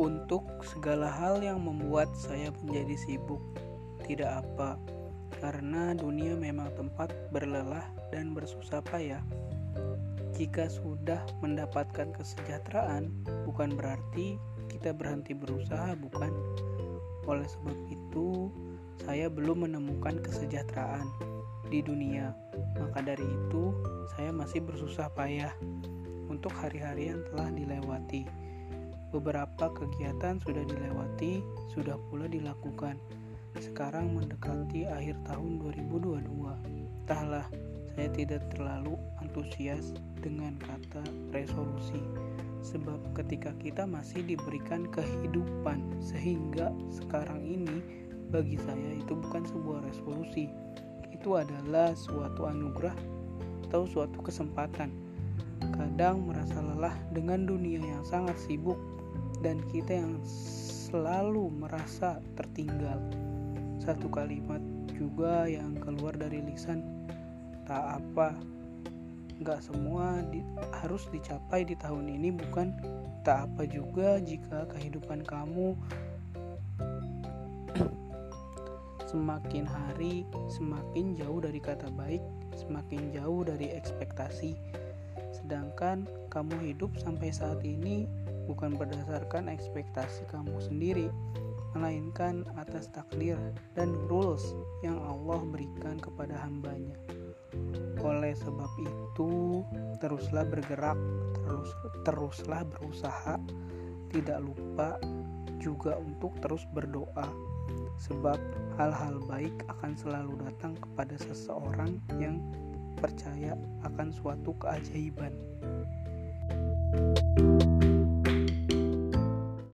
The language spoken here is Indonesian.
untuk segala hal yang membuat saya menjadi sibuk. Tidak apa, karena dunia memang tempat berlelah dan bersusah payah. Jika sudah mendapatkan kesejahteraan, bukan berarti kita berhenti berusaha, bukan? Oleh sebab itu, saya belum menemukan kesejahteraan di dunia. Maka dari itu, saya masih bersusah payah untuk hari-hari yang telah dilewati. Beberapa kegiatan sudah dilewati, sudah pula dilakukan. Sekarang mendekati akhir tahun 2022. Entahlah, saya tidak terlalu antusias dengan kata resolusi. Sebab ketika kita masih diberikan kehidupan sehingga sekarang ini bagi saya itu bukan sebuah resolusi. Itu adalah suatu anugerah atau suatu kesempatan. Kadang merasa lelah dengan dunia yang sangat sibuk dan kita yang selalu merasa tertinggal. Satu kalimat juga yang keluar dari lisan tak apa. Nggak semua di, harus dicapai di tahun ini bukan? Tak apa juga jika kehidupan kamu semakin hari semakin jauh dari kata baik semakin jauh dari ekspektasi. Sedangkan kamu hidup sampai saat ini bukan berdasarkan ekspektasi kamu sendiri, melainkan atas takdir dan rules yang Allah berikan kepada hambanya. Oleh sebab itu, teruslah bergerak, terus teruslah berusaha, tidak lupa juga untuk terus berdoa, sebab hal-hal baik akan selalu datang kepada seseorang yang percaya akan suatu keajaiban.